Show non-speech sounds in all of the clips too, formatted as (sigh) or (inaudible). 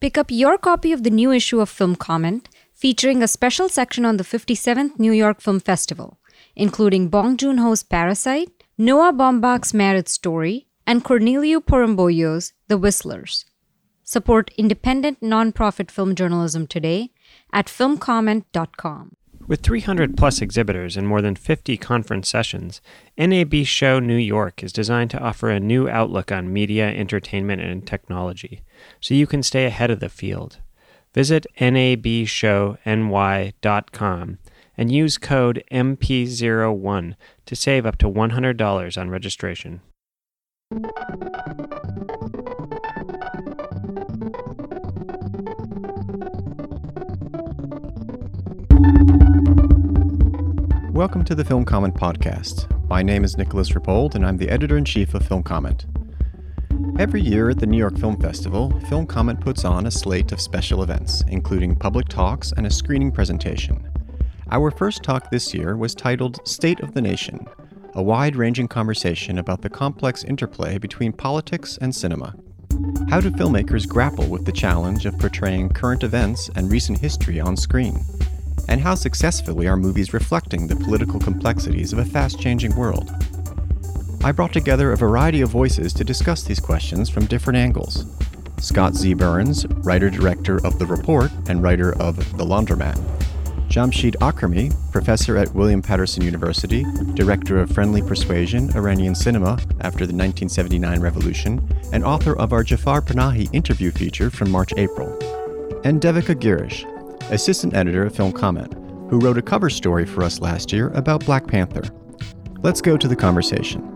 Pick up your copy of the new issue of Film Comment, featuring a special section on the 57th New York Film Festival, including Bong Joon Ho's Parasite, Noah Baumbach's Marriage Story, and Corneliu Porumboiu's The Whistlers. Support independent nonprofit film journalism today at filmcomment.com. With 300 plus exhibitors and more than 50 conference sessions, NAB Show New York is designed to offer a new outlook on media, entertainment, and technology, so you can stay ahead of the field. Visit nabshowny.com and use code MP01 to save up to $100 on registration. Welcome to the Film Comment Podcast. My name is Nicolas Rapold, and I'm the editor in chief of Film Comment. Every year at the New York Film Festival, Film Comment puts on a slate of special events, including public talks and a screening presentation. Our first talk this year was titled State of the Nation, a wide ranging conversation about the complex interplay between politics and cinema. How do filmmakers grapple with the challenge of portraying current events and recent history on screen? And how successfully are movies reflecting the political complexities of a fast changing world? I brought together a variety of voices to discuss these questions from different angles. Scott Z. Burns, writer director of The Report and writer of The Laundromat. Jamsheed Akrami, professor at William Paterson University, director of Friendly Persuasion, Iranian Cinema after the 1979 revolution, and author of our Jafar Panahi interview feature from March April. And Devika Girish, assistant editor of Film Comment, who wrote a cover story for us last year about Black Panther. Let's go to the conversation.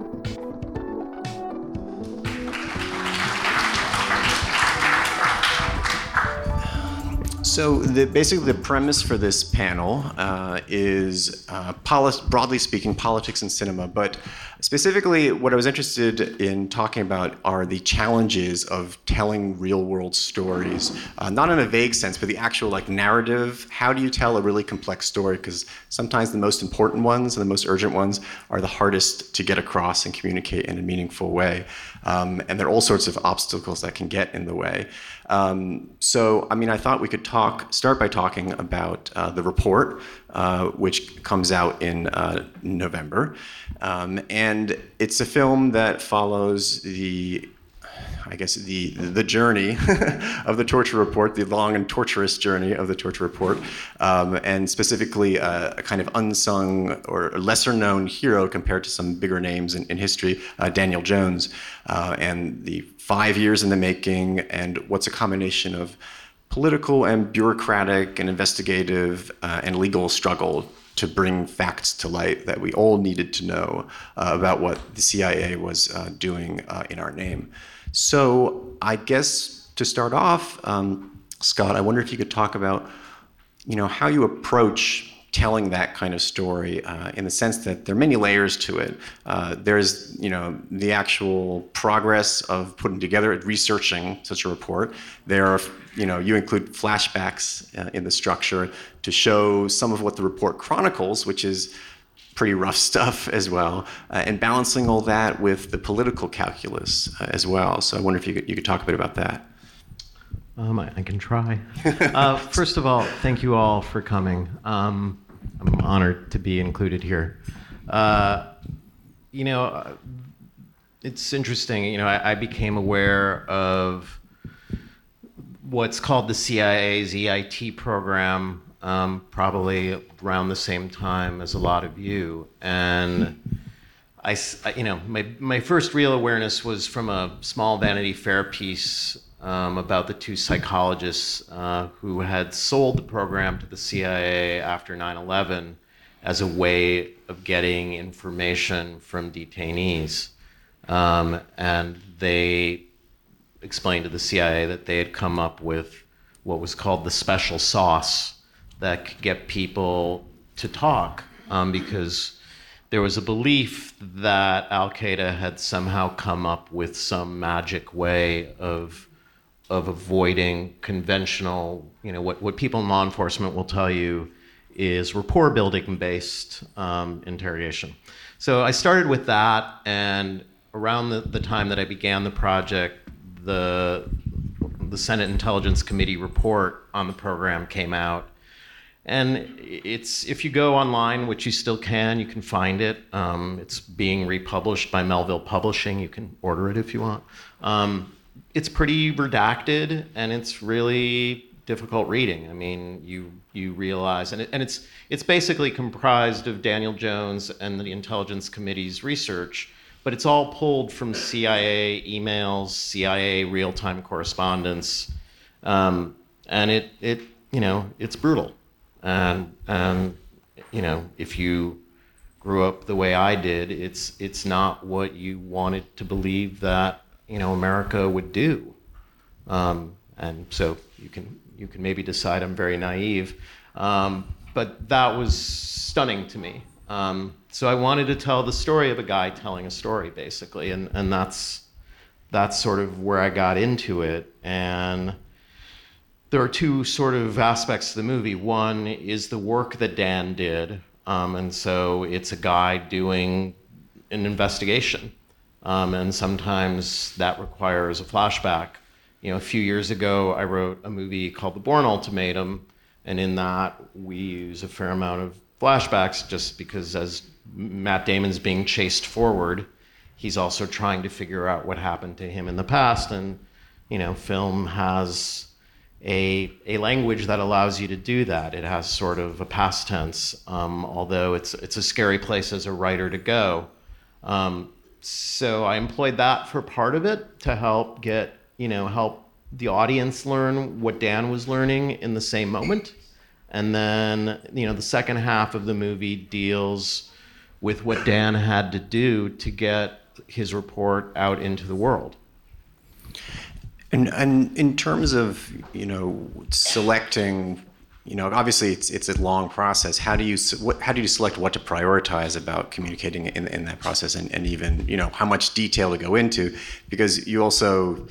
So, the, basically, the premise for this panel uh, is, uh, poli- broadly speaking, politics and cinema. But specifically, what I was interested in talking about are the challenges of telling real-world stories, uh, not in a vague sense, but the actual like narrative. How do you tell a really complex story? Because sometimes the most important ones and the most urgent ones are the hardest to get across and communicate in a meaningful way. Um, and there are all sorts of obstacles that can get in the way. Um, so, I mean, I thought we could talk, start by talking about uh, the report, uh, which comes out in uh, November. Um, and it's a film that follows the I guess the the journey (laughs) of the torture report, the long and torturous journey of the torture report, um, and specifically a kind of unsung or lesser known hero compared to some bigger names in, in history, uh, Daniel Jones, uh, and the five years in the making, and what's a combination of political and bureaucratic and investigative uh, and legal struggle to bring facts to light that we all needed to know uh, about what the CIA was uh, doing uh, in our name. So I guess to start off, um, Scott, I wonder if you could talk about, you know, how you approach telling that kind of story uh, in the sense that there are many layers to it. Uh, there's, you know, the actual progress of putting together, researching such a report. There are, you know, you include flashbacks uh, in the structure to show some of what the report chronicles, which is pretty rough (laughs) stuff as well, uh, and balancing all that with the political calculus uh, as well. So I wonder if you could, you could talk a bit about that. Um, I, I, can try. (laughs) Uh, first of all, thank you all for coming. Um, I'm honored to be included here. Uh, you know, uh, it's interesting. You know, I, I, became aware of what's called the CIA's EIT program um, probably around the same time as a lot of you, and. I, you know, my, my first real awareness was from a small Vanity Fair piece um, about the two psychologists uh, who had sold the program to the CIA after 9 11 as a way of getting information from detainees. Um, and they explained to the CIA that they had come up with what was called the special sauce that could get people to talk um, because there was a belief that Al Qaeda had somehow come up with some magic way of of avoiding conventional, you know, what, what people in law enforcement will tell you is rapport building based um, interrogation. So I started with that, and around the, the time that I began the project, the the Senate Intelligence Committee report on the program came out. And it's if you go online, which you still can, you can find it. Um, it's being republished by Melville Publishing. You can order it if you want. Um, it's pretty redacted, and it's really difficult reading. I mean, you you realize, and, it, and it's it's basically comprised of Daniel Jones and the Intelligence Committee's research, but it's all pulled from CIA emails, CIA real time correspondence, um, and it it you know it's brutal. And and you know if you grew up the way I did, it's it's not what you wanted to believe that you know America would do, um, and so you can you can maybe decide I'm very naive, um, but that was stunning to me. Um, so I wanted to tell the story of a guy telling a story, basically, and and that's that's sort of where I got into it, and there are two sort of aspects to the movie. One is the work that Dan did, um, and so it's a guy doing an investigation, um, and sometimes that requires a flashback. You know, a few years ago, I wrote a movie called The Bourne Ultimatum, and in that we use a fair amount of flashbacks, just because as Matt Damon's being chased forward, he's also trying to figure out what happened to him in the past, and you know, film has a, a language that allows you to do that. It has sort of a past tense, um, although it's, it's a scary place as a writer to go. Um, so I employed that for part of it to help get, you know, help the audience learn what Dan was learning in the same moment. And then, you know, the second half of the movie deals with what Dan had to do to get his report out into the world. And, and in terms of you know selecting, you know obviously it's it's a long process. How do you what, how do you select what to prioritize about communicating in, in that process, and, and even you know how much detail to go into, because you also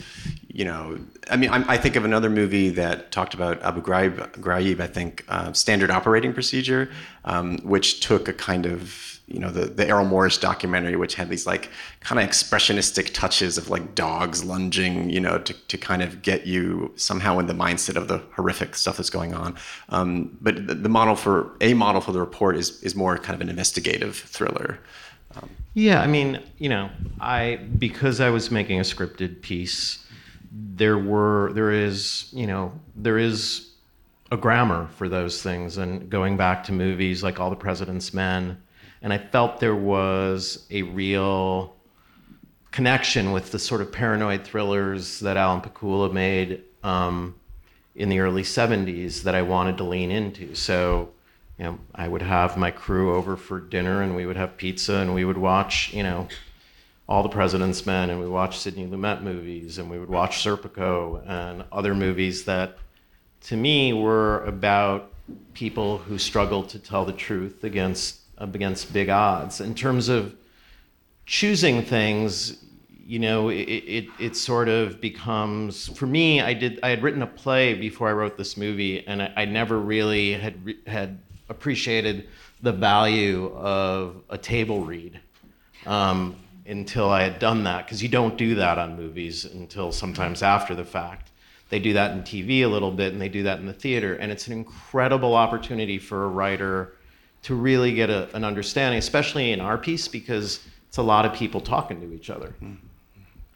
you know, I mean, I'm, i think of another movie that talked about Abu Ghraib, Ghraib I think, uh, Standard Operating Procedure, um, which took a kind of you know the the Errol Morris documentary, which had these like kind of expressionistic touches of like dogs lunging, you know, to, to kind of get you somehow in the mindset of the horrific stuff that's going on. Um, but the, the, model for a model for the report is is more kind of an investigative thriller. Um, yeah, I mean, you know, I because I was making a scripted piece, there were there is you know there is a grammar for those things, and going back to movies like All the President's Men and I felt there was a real connection with the sort of paranoid thrillers that Alan Pakula made um, in the early 70s that I wanted to lean into. So, you know, I would have my crew over for dinner and we would have pizza and we would watch, you know, all the President's Men and we watch Sidney Lumet movies and we would watch Serpico and other movies that to me were about people who struggled to tell the truth against against big odds. In terms of choosing things, you know, it, it, it, sort of becomes for me. I did I had written a play before I wrote this movie, and I, I never really had had appreciated the value of a table read um, until I had done that. Because you don't do that on movies until sometimes after the fact. They do that in TV a little bit, and they do that in the theater, and it's an incredible opportunity for a writer to really get a, an understanding, especially in our piece, because it's a lot of people talking to each other. Mm-hmm.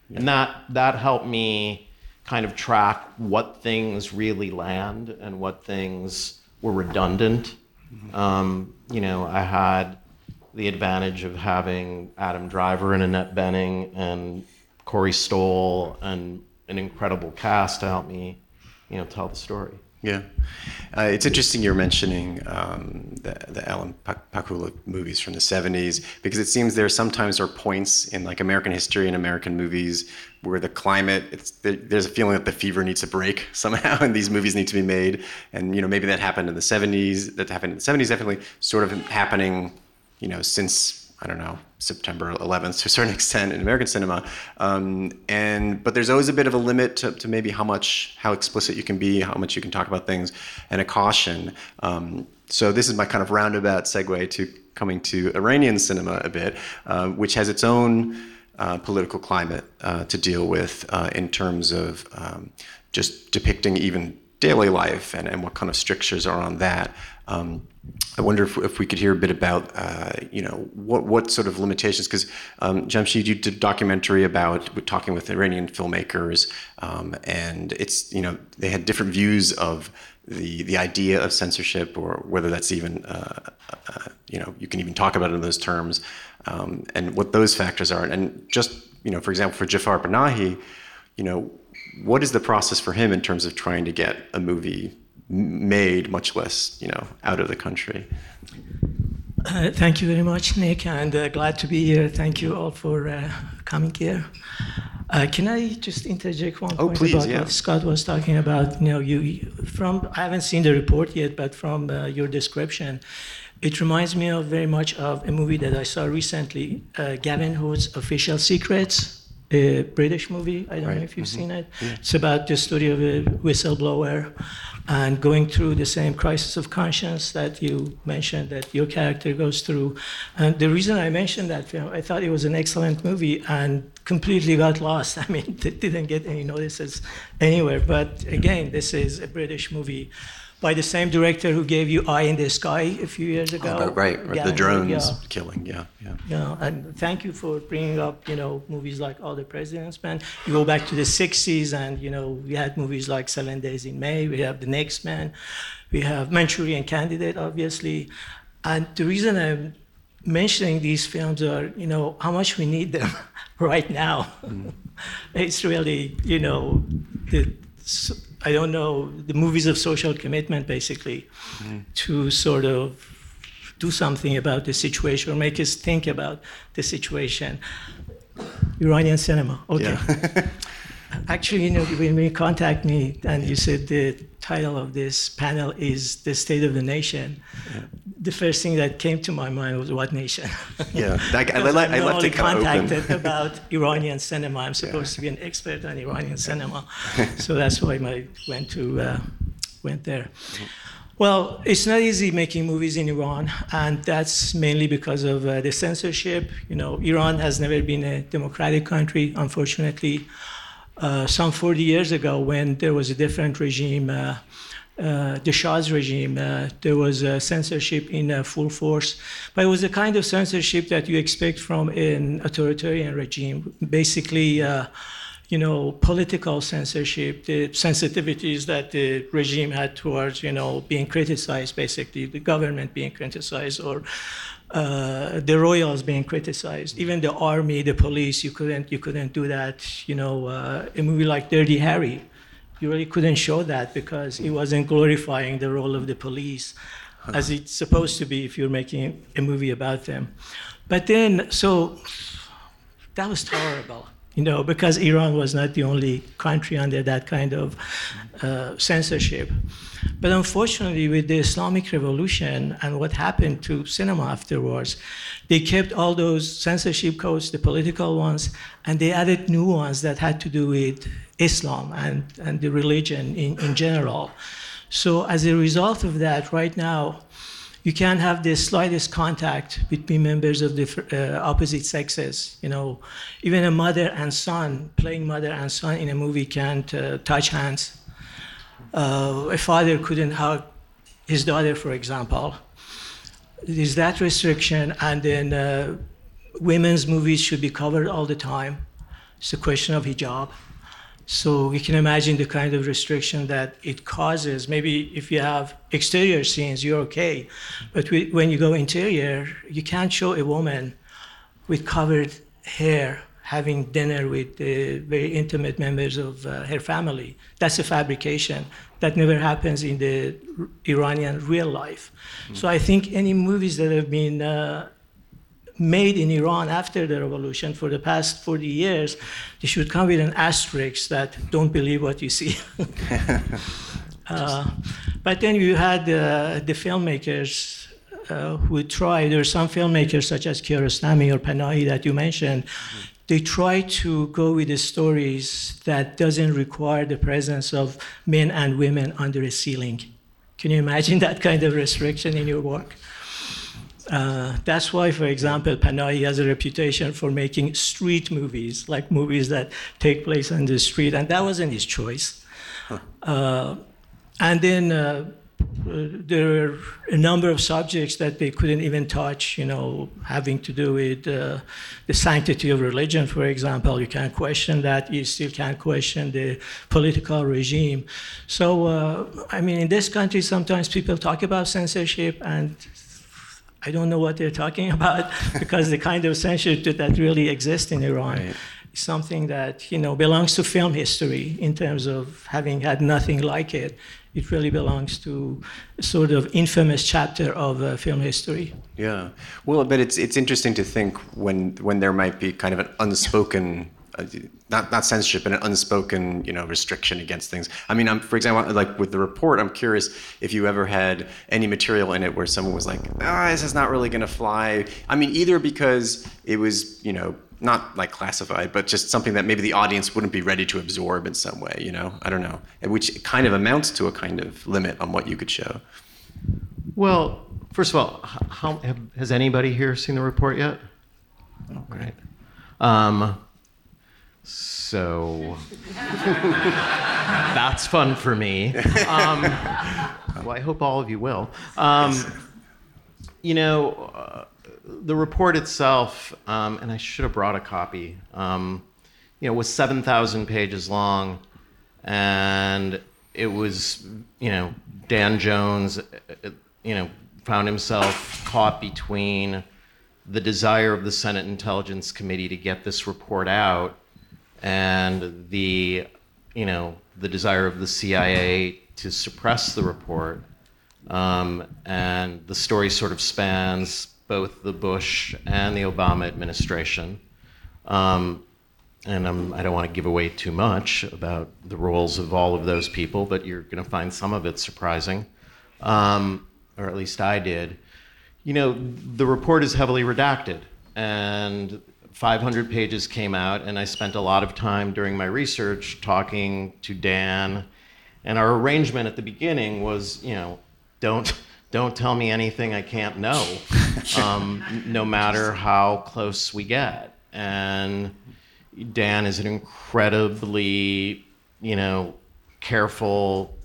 Yeah. And that, that helped me kind of track what things really land and what things were redundant. Mm-hmm. Um, you know, I had the advantage of having Adam Driver and Annette Bening and Corey Stoll and an incredible cast to help me, you know, tell the story. Yeah, uh, it's interesting you're mentioning um, the, the Alan Pakula movies from the '70s because it seems there sometimes are points in like American history and American movies where the climate it's there's a feeling that the fever needs a break (laughs) somehow and these movies need to be made. And you know maybe that happened in the '70s that happened in the '70s definitely sort of happening you know since I don't know September 11th to a certain (laughs) extent in American cinema, um, and but there's always a bit of a limit to, to, maybe how much how explicit you can be, how much you can talk about things, and a caution. Um, so this is my kind of roundabout segue to coming to Iranian cinema a bit, uh, which has its own uh, political climate uh, to deal with uh, in terms of um, just depicting even daily life and, and what kind of strictures are on that. Um, I wonder if, if we could hear a bit about, uh, you know, what, what sort of limitations, because um, Jamsheed, you did a documentary about talking with Iranian filmmakers, um, and it's, you know, they had different views of the, the idea of censorship or whether that's even, uh, uh, you know, you can even talk about it in those terms um, and what those factors are. And just, you know, for example, for Jafar Panahi, you know, what is the process for him in terms of trying to get a movie made, much less, you know, out of the country? Uh, thank you very much, Nick, and uh, glad to be here. Thank you all for uh, coming here. Uh, can I just interject one oh, point please, about yeah. what Scott was talking about? You know, you from I haven't seen the report yet, but from uh, your description, it reminds me of very much of a movie that I saw recently, uh, Gavin Hood's Official Secrets, a British movie. I don't Right, know if you've mhm. seen it. It's about the story of a whistleblower and going through the same crisis of conscience that you mentioned that your character goes through. And the reason I mentioned that film, I thought it was an excellent movie and completely got lost. (laughs) I mean, it didn't get any notices anywhere. But again, this is a British movie by the same director who gave you Eye in the Sky a few years ago. Oh, right, right. The drones yeah. killing, yeah, yeah. Yeah, and thank you for bringing up, you know, movies like All the President's Men. You go back to the 60s, and, you know, we had movies like Seven Days in May, we have The Next Man, we have Manchurian Candidate, obviously. And the reason I'm mentioning these films are, you know, how much we need them (laughs) right now. Mm. it's really, you know, the, I don't know, the movies of social commitment, basically, mm-hmm. to sort of do something about the situation or make us think about the situation. Iranian cinema, okay. Yeah. (laughs) Actually, you know, when you contact me and you said the title of this panel is "The State of the Nation," the first thing that came to my mind was "What nation?" (laughs) Yeah, I, I, let, I left it contacted (laughs) about Iranian cinema. I'm supposed to be an expert on Iranian cinema, (laughs) so that's why I went to uh, went there. Well, it's not easy making movies in Iran, and that's mainly because of uh, the censorship. You know, Iran has never been a democratic country, unfortunately. Uh, some 40 years ago, when there was a different regime, uh, uh, the Shah's regime, uh, there was censorship in full force. But it was the kind of censorship that you expect from an authoritarian regime. Basically, you know, political censorship, the sensitivities that the regime had towards, you know, being criticized, basically, the government being criticized or uh, the royals being criticized, even the army, the police, you couldn't, you couldn't do that. You know, uh, a movie like Dirty Harry, you really couldn't show that because it wasn't glorifying the role of the police as it's supposed to be if you're making a movie about them. But then, so that was tolerable, you know, because Iran was not the only country under that kind of uh, censorship. But unfortunately, with the Islamic Revolution and what happened to cinema afterwards, they kept all those censorship codes, the political ones, and they added new ones that had to do with Islam and, and the religion in, in general. So, as a result of that, right now, you can't have the slightest contact between members of the uh, opposite sexes. You know, even a mother and son playing mother and son in a movie can't uh, touch hands. Uh, a father couldn't hug his daughter, for example. There's that restriction, and then uh, women's movies should be covered all the time. It's a question of hijab. So you can imagine the kind of restriction that it causes. Maybe if you have exterior scenes, you're okay. But we, when you go interior, you can't show a woman with covered hair having dinner with uh, very intimate members of uh, her family. That's a fabrication. That never happens in the Iranian real life. So I think any movies that have been uh, made in Iran after the revolution for the past 40 years, they should come with an asterisk that don't believe what you see. (laughs) uh, but then you had uh, the filmmakers uh, who tried, there are some filmmakers such as Kiarostami or Panahi that you mentioned, they try to go with the stories that doesn't require the presence of men and women under a ceiling. Can you imagine (laughs) that kind of restriction in your work? Uh, that's why, for example, Panahi has a reputation for making street movies, like movies that take place on the street, and that wasn't his choice. Uh, and then uh, there are a number of subjects that they couldn't even touch, you know, having to do with uh, the sanctity of religion, for example. You can't question that. You still can't question the political regime. So, uh, I mean, in this country, sometimes people talk about censorship, and I don't know what they're talking (laughs) about because the kind of censorship that really exists in Iran. Right. is Something that you know belongs to film history in terms of having had nothing like it it really belongs to a sort of infamous chapter of uh, film history. Yeah, well, but it's it's interesting to think when when there might be kind of an unspoken. Uh, not not censorship, but an unspoken, you know, restriction against things. I mean, I'm, for example, like with the report, I'm curious if you ever had any material in it where someone was like, "Ah, this is not really going to fly." I mean, either because it was, you know, not like classified, but just something that maybe the audience wouldn't be ready to absorb in some way, you know? I don't know. Which kind of amounts to a kind of limit on what you could show. Well, first of all, how, have, has anybody here seen the report yet? Oh, great. Um, so (laughs) that's fun for me. Um, (laughs) well, I hope all of you will. Um, you know, uh, the report itself, um, and I should have brought a copy, um, you know, was 7,000 pages long, and it was, you know, Dan Jones, you know, found himself caught between the desire of the Senate Intelligence Committee to get this report out and the, you know, the desire of the CIA to suppress the report. Um, and the story sort of spans both the Bush and the Obama administration. Um, and I'm, I do not want to give away too much about the roles of all of those people, but you're going to find some of it surprising, um, or at least I did. You know, the report is heavily redacted, and 500 pages came out, and I spent a lot of time during my research talking to Dan. And our arrangement at the beginning was, you know, don't don't tell me anything I can't know, (laughs) um, no matter how close we get. And Dan is an incredibly, you know, careful,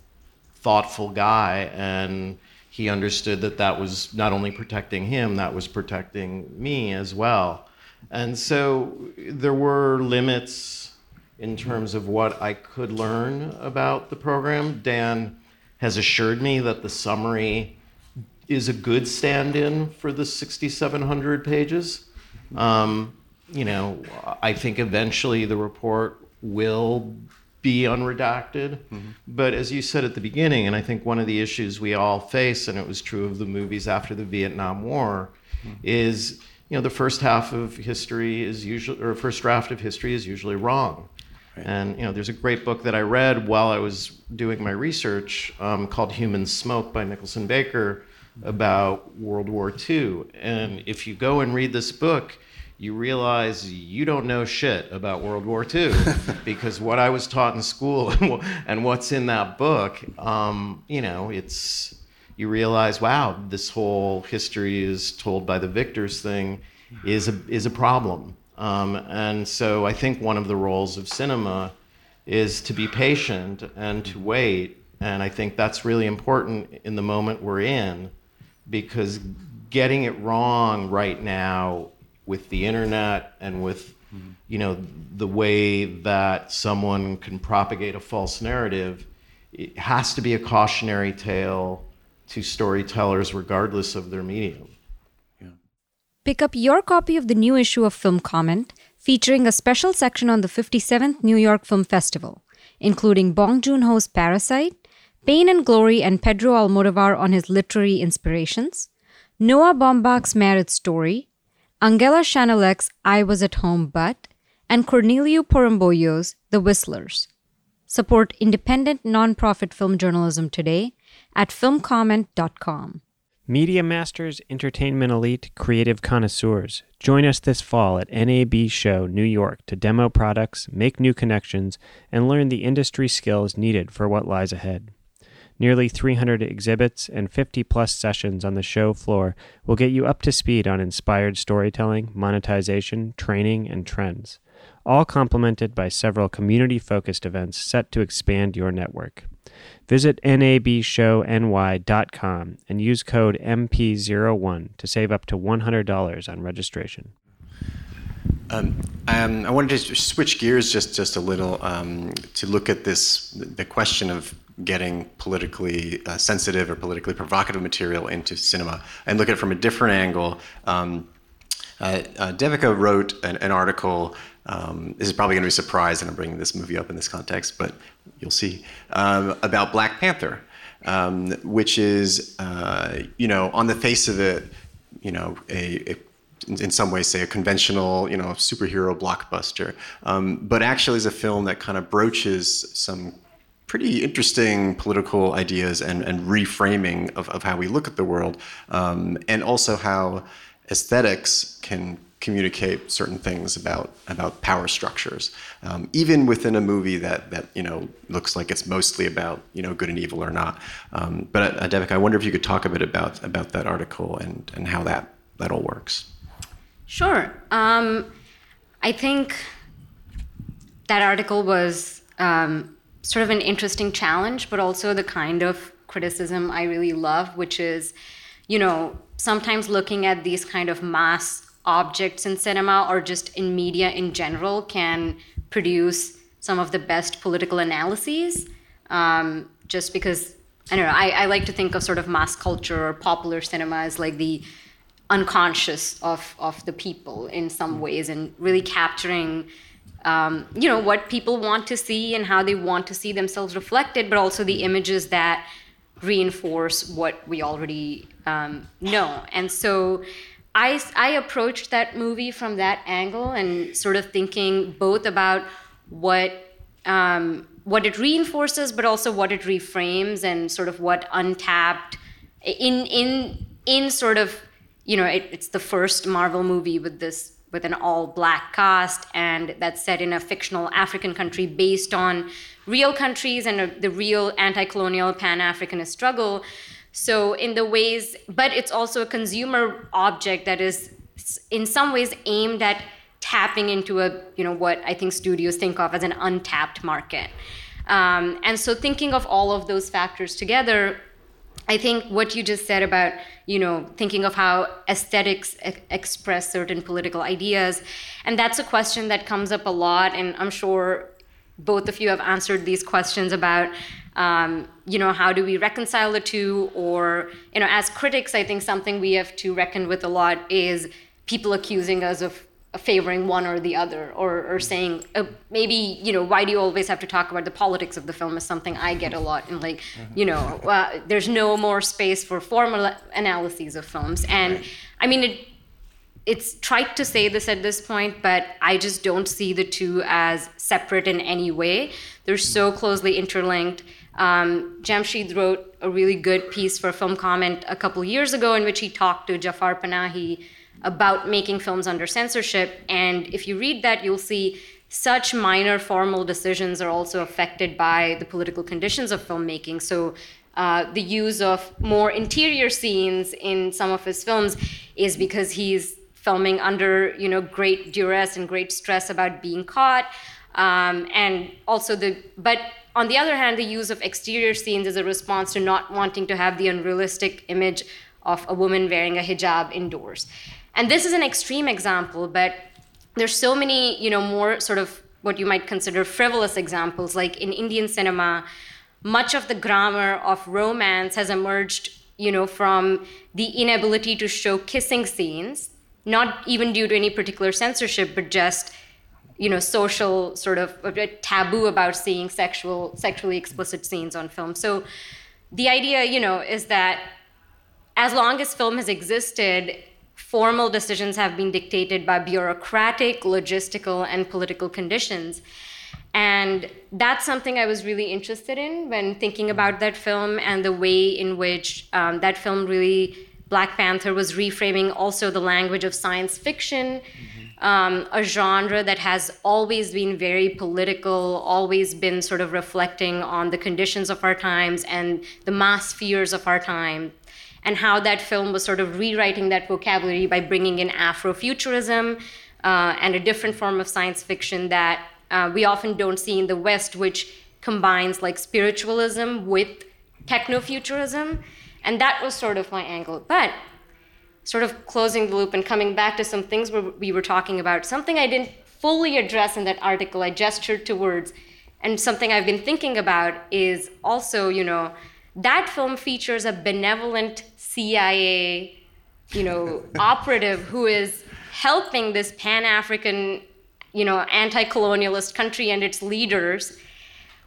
thoughtful guy, and he understood that that was not only protecting him, that was protecting me as well. And so there were limits in terms of what I could learn about the program. Dan has assured me that the summary is a good stand-in for the 6,700 pages. Um, you know, I think eventually the report will be unredacted. Mm-hmm. But as you said at the beginning, and I think one of the issues we all face, and it was true of the movies after the Vietnam War, mm-hmm. is you know the first half of history is usually, or first draft of history is usually wrong. Right. And you know, there's a great book that I read while I was doing my research um, called Human Smoke by Nicholson Baker, about World War II. And if you go and read this book, you realize you don't know shit about World War II (laughs) because what I was taught in school (laughs) and what's in that book, um, you know, it's you realize, wow, this whole history is told by the victors thing is a is a problem. Um, and so I think one of the roles of cinema is to be patient and to wait. And I think that's really important in the moment we're in because getting it wrong right now with the internet and with you know the way that someone can propagate a false narrative it has to be a cautionary tale to storytellers regardless of their medium. Pick up your copy of the new issue of film comment featuring a special section on the 57th new york film festival including bong joon-ho's parasite Pain and Glory and Pedro Almodovar on his literary inspirations, Noah Baumbach's Marriage Story, Angela Schanelec's I Was at Home But, and Corneliu Porumboiu's The Whistlers. Support independent nonprofit film journalism today at filmcomment.com. Media masters, entertainment elite, creative connoisseurs, join us this fall at NAB Show New York to demo products, make new connections, and learn the industry skills needed for what lies ahead. Nearly 300 exhibits and 50 plus sessions on the show floor will get you up to speed on inspired storytelling, monetization, training, and trends, all complemented by several community focused events set to expand your network. Visit nabshowny.com and use code MP01 to save up to $100 on registration. Um, um, I wanted to switch gears just, just a little um, to look at this the question of getting politically uh, sensitive or politically provocative material into cinema and look at it from a different angle. Um, uh, uh, Devika wrote an, an article. Um, this is probably going to be a surprise, and I'm bringing this movie up in this context, but you'll see um, about Black Panther, um, which is, uh, you know, on the face of it, you know, a, a in some ways say a conventional you know superhero blockbuster um, but actually is a film that kind of broaches some pretty interesting political ideas and, and reframing of, of how we look at the world um, and also how aesthetics can communicate certain things about about power structures, um, even within a movie that that you know looks like it's mostly about you know good and evil or not. Um, but uh, Devika, I wonder if you could talk a bit about about that article and and how that that all works. Sure. Um, I think that article was um, sort of an interesting challenge, but also the kind of criticism I really love, which is, you know, sometimes looking at these kind of mass objects in cinema or just in media in general can produce some of the best political analyses. Um, just because I don't know, I, I like to think of sort of mass culture or popular cinema as like the unconscious of of the people in some ways, and really capturing. Um, you know what people want to see and how they want to see themselves reflected, but also the images that reinforce what we already um, know. And so I, I approached that movie from that angle and sort of thinking both about what um, what it reinforces, but also what it reframes and sort of what untapped in in in sort of you know it, it's the first Marvel movie with this with an all black cast and that's set in a fictional African country based on real countries and a, the real anti-colonial pan-Africanist struggle. So in the ways, but it's also a consumer object that is in some ways aimed at tapping into a, you know, what I think studios think of as an untapped market. Um, and so thinking of all of those factors together, I think what you just said about, you know, thinking of how aesthetics e- express certain political ideas, and that's a question that comes up a lot, and I'm sure both of you have answered these questions about um, you know how do we reconcile the two or you know as critics i think something we have to reckon with a lot is people accusing us of favoring one or the other or, or saying uh, maybe you know why do you always have to talk about the politics of the film is something i get a lot and like you know uh, there's no more space for formal analyses of films. And i mean it it's trite to say this at this point, but I just don't see the two as separate in any way. They're so closely interlinked. Um, Jamsheed wrote a really good piece for Film Comment a couple years ago in which he talked to Jafar Panahi about making films under censorship. And if you read that, you'll see such minor formal decisions are also affected by the political conditions of filmmaking. So uh, the use of more interior scenes in some of his films is because he's filming under you know great duress and great stress about being caught um, and also the but on the other hand the use of exterior scenes is a response to not wanting to have the unrealistic image of a woman wearing a hijab indoors and this is an extreme example but there's so many you know more sort of what you might consider frivolous examples like in indian cinema much of the grammar of romance has emerged you know from the inability to show kissing scenes not even due to any particular censorship, but just you know social sort of uh, uh, taboo about seeing sexual sexually explicit scenes on film. So the idea, you know, is that as long as film has existed, formal decisions have been dictated by bureaucratic, logistical, and political conditions. And that's something I was really interested in when thinking about that film and the way in which um, that film really Black Panther was reframing also the language of science fiction. Mm-hmm. um, a genre that has always been very political, always been sort of reflecting on the conditions of our times and the mass fears of our time, and how that film was sort of rewriting that vocabulary by bringing in Afrofuturism uh, and a different form of science fiction that uh, we often don't see in the West, which combines like spiritualism with technofuturism. And that was sort of my angle. But sort of closing the loop and coming back to some things we were talking about, something I didn't fully address in that article, I gestured towards, and something I've been thinking about is also, you know, that film features a benevolent CIA, you know, (laughs) operative who is helping this Pan African, you know, anti colonialist country and its leaders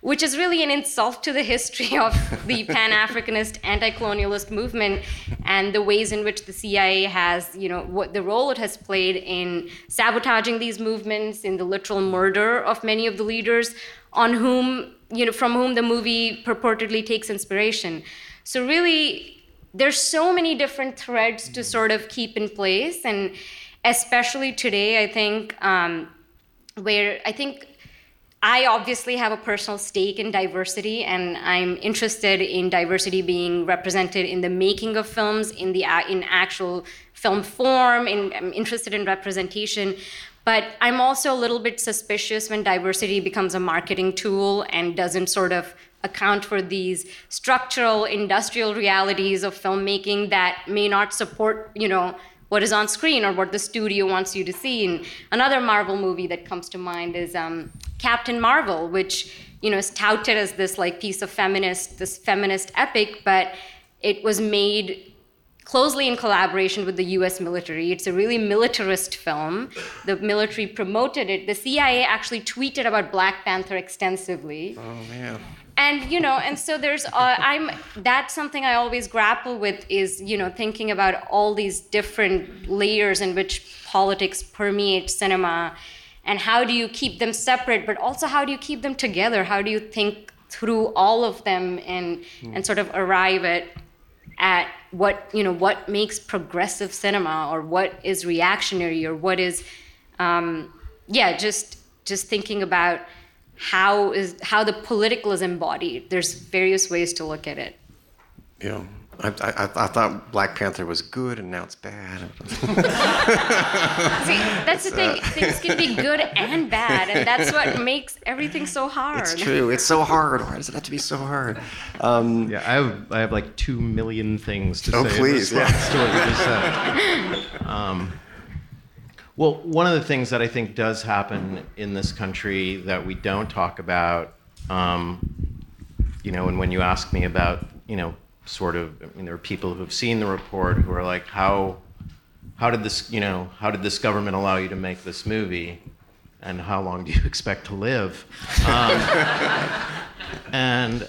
which is really an insult to the history of (laughs) the Pan Africanist anti colonialist movement and the ways in which the CIA has, you know, what the role it has played in sabotaging these movements, in the literal murder of many of the leaders on whom, you know, from whom the movie purportedly takes inspiration. So, really, there's so many different threads to sort of keep in place. And especially today, I think, um, where I think I obviously have a personal stake in diversity, and I'm interested in diversity being represented in the making of films, in the in actual film form. In, I'm interested in representation, but I'm also a little bit suspicious when diversity becomes a marketing tool and doesn't sort of account for these structural industrial realities of filmmaking that may not support, you know, what is on screen or what the studio wants you to see. And another Marvel movie that comes to mind is um, Captain Marvel, which you know is touted as this like piece of feminist, this feminist epic, but it was made closely in collaboration with the US military. It's a really militarist film. The military promoted it. The CIA actually tweeted about Black Panther extensively. Oh man. And you know, and so there's uh, I'm that's something I always grapple with is, you know, thinking about all these different layers in which politics permeate cinema and how do you keep them separate but also how do you keep them together how do you think through all of them and mm. and sort of arrive at at what you know what makes progressive cinema or what is reactionary or what is um, yeah just just thinking about how is how the political is embodied there's various ways to look at it yeah I, I, I, thought Black Panther was good, and now it's bad. (laughs) See, that's the thing. Things can be good and bad, and that's what makes everything so hard. It's true. It's so hard. Why does it have to be so hard? Um, yeah, I have I have like two million things to oh, say. Oh, please, yeah. to what you just said. Um, well, one of the things that I think does happen in this country that we don't talk about, um, you know, and when you ask me about, you know, sort of I mean there are people who've seen the report who are like how how did this you know how did this government allow you to make this movie? And how long do you (laughs) expect to live? Um, (laughs) and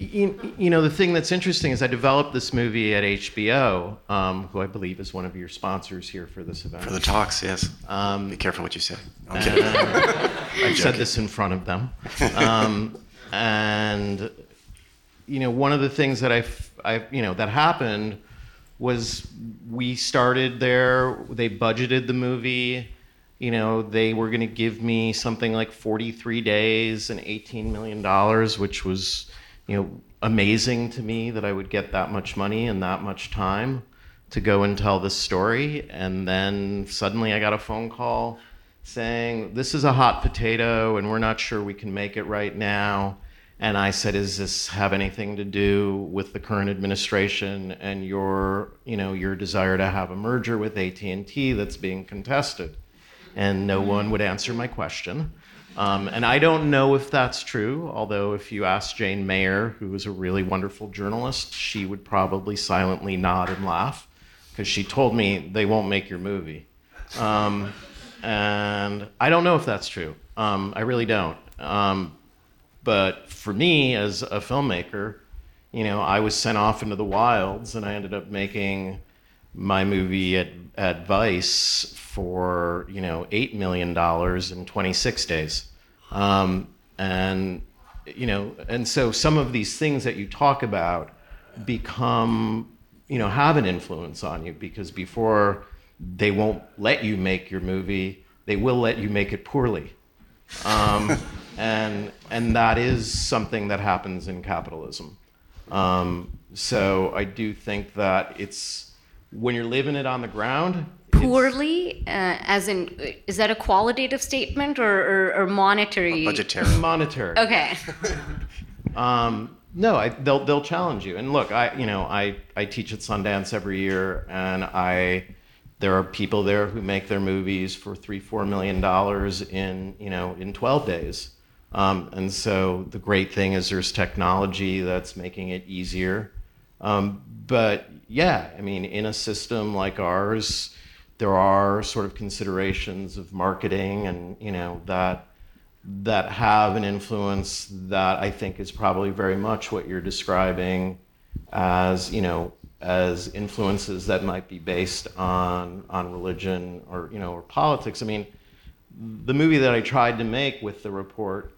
you, you, know the thing that's interesting is I developed this movie at HBO um, who I believe is one of your sponsors here for this event for the talks yes um, be careful what you say okay. (laughs) I've said this in front of them (laughs) um, and you know, one of the things that I, I, you know, that happened was we started there. They budgeted the movie. You know, they were going to give me something like 43 days and 18 million dollars, which was, you know, amazing to me that I would get that much money and that much time to go and tell this story. And then suddenly I got a phone call saying, This is a hot potato and we're not sure we can make it right now. And I said, "Does this have anything to do with the current administration and your, you know, your desire to have a merger with AT&T that's being contested?" And no one would answer my question. Um, and I don't know if that's true, although if you ask Jane Mayer, who is a really wonderful journalist, she would probably silently nod and laugh because she told me they won't make your movie. Um, and I don't know if that's true. Um, I really don't. Um, but for me, as a filmmaker, you know, I was sent off into the wilds, and I ended up making my movie at at Vice for you know eight million dollars in 26 days, um, and you know, and so some of these things that you talk about become you know have an influence on you because before they won't let you make your movie. They will let you make it poorly. Um, (laughs) and, and that is something that happens in capitalism. Um, so I do think that it's when you're living it on the ground. Poorly, uh, as in, is that a qualitative statement or, or, or monetary? Budgetary. Monetary. Okay. (laughs) Um, no, I, they'll they'll challenge you. And look, I you know I I teach at Sundance every year, and I there are people there who make their movies for three four million dollars in you know in 12 days. Um, and so the great thing is there's technology that's making it easier. Um, but yeah, I mean, in a system like ours, there are sort of considerations of marketing and you know that that have an influence that I think is probably very much what you're describing as you know as influences that might be based on on religion or you know or politics. I mean, the movie that I tried to make with the report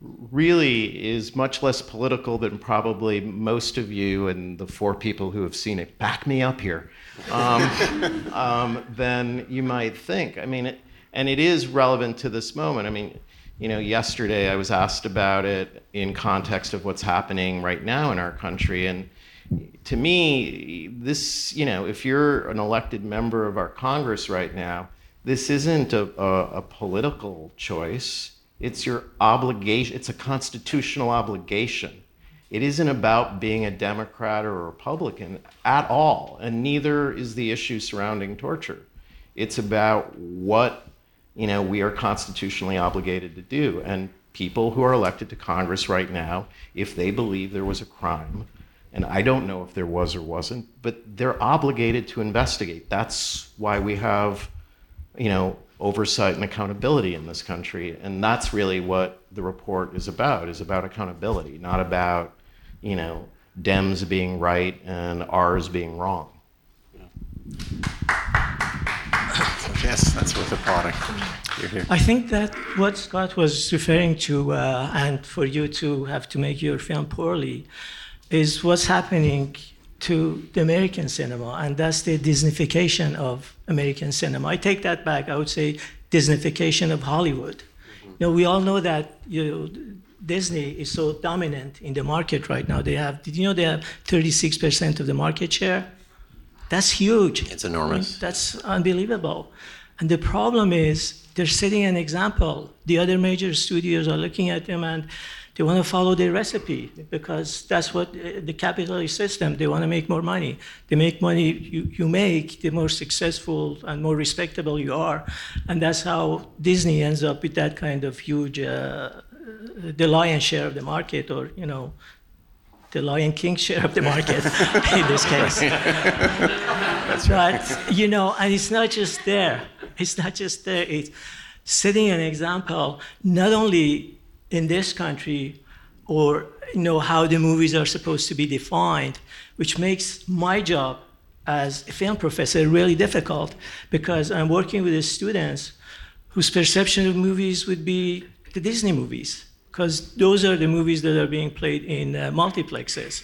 really is much less political than probably most of you and the four people who have seen it back me up here um, (laughs) um, than you might think. I mean, it, and it is relevant to this moment. I mean, you know, yesterday I was asked about it in context of what's happening right now in our country. And to me, this, you know, if you're an elected member of our Congress right now, this isn't a, a, a political choice. It's your obligation, it's a constitutional obligation. It isn't about being a Democrat or a Republican at all, and neither is the issue surrounding torture. It's about what you know, we are constitutionally obligated to do. And people who are elected to Congress right now, if they believe there was a crime, and I don't know if there was or wasn't, but they're obligated to investigate. That's why we have, you know, oversight and accountability in this country. And that's really what the report is about, is about accountability, not about, you know, Dems being right and ours being wrong. Yes, that's worth applauding. You're here. I think that what Scott was referring to, uh, and for you to have to make your film poorly, is what's happening to the American cinema, and that's the Disneyfication of American cinema. I take that back. I would say Disneyfication of Hollywood. Mm-hmm. You know, we all know that you know, Disney is so dominant in the market right now. They have, did you know they have 36% of the market share? That's huge. It's enormous. Mm, that's unbelievable. And the problem is they're setting an example. The other major studios are looking at them and they want to follow their recipe because that's what uh, the capitalist system, they want to make more money. The make money you, you make, the more successful and more respectable you are. And that's how Disney ends up with that kind of huge, uh, the lion's share of the market or, you know, the Lion King share of the market (laughs) in this case. That's right. But, you know, and it's not just there. It's not just there. It's setting an example, not only in this country or, you know, how the movies are supposed to be defined, which makes my job as a film professor really difficult because I'm working with students whose perception of movies would be the Disney movies because those are the movies that are being played in uh, multiplexes.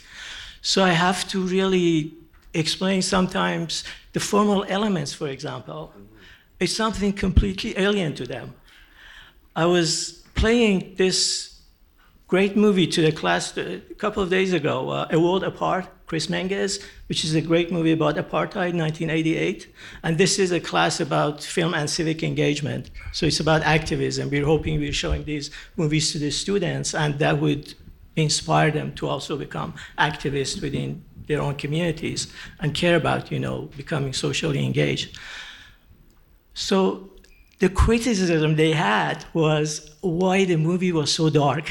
So I have to really explain sometimes the formal elements, for example. It's something completely alien to them. I was playing this great movie to the class a couple of days ago, uh, A World Apart, Chris Menges, which is a great movie about apartheid, 1988. And this is a class about film and civic engagement. So it's about activism. We're hoping we're showing these movies to the students, and that would inspire them to also become activists within their own communities and care about, you know, becoming socially engaged. So the criticism they had was why the movie was so dark.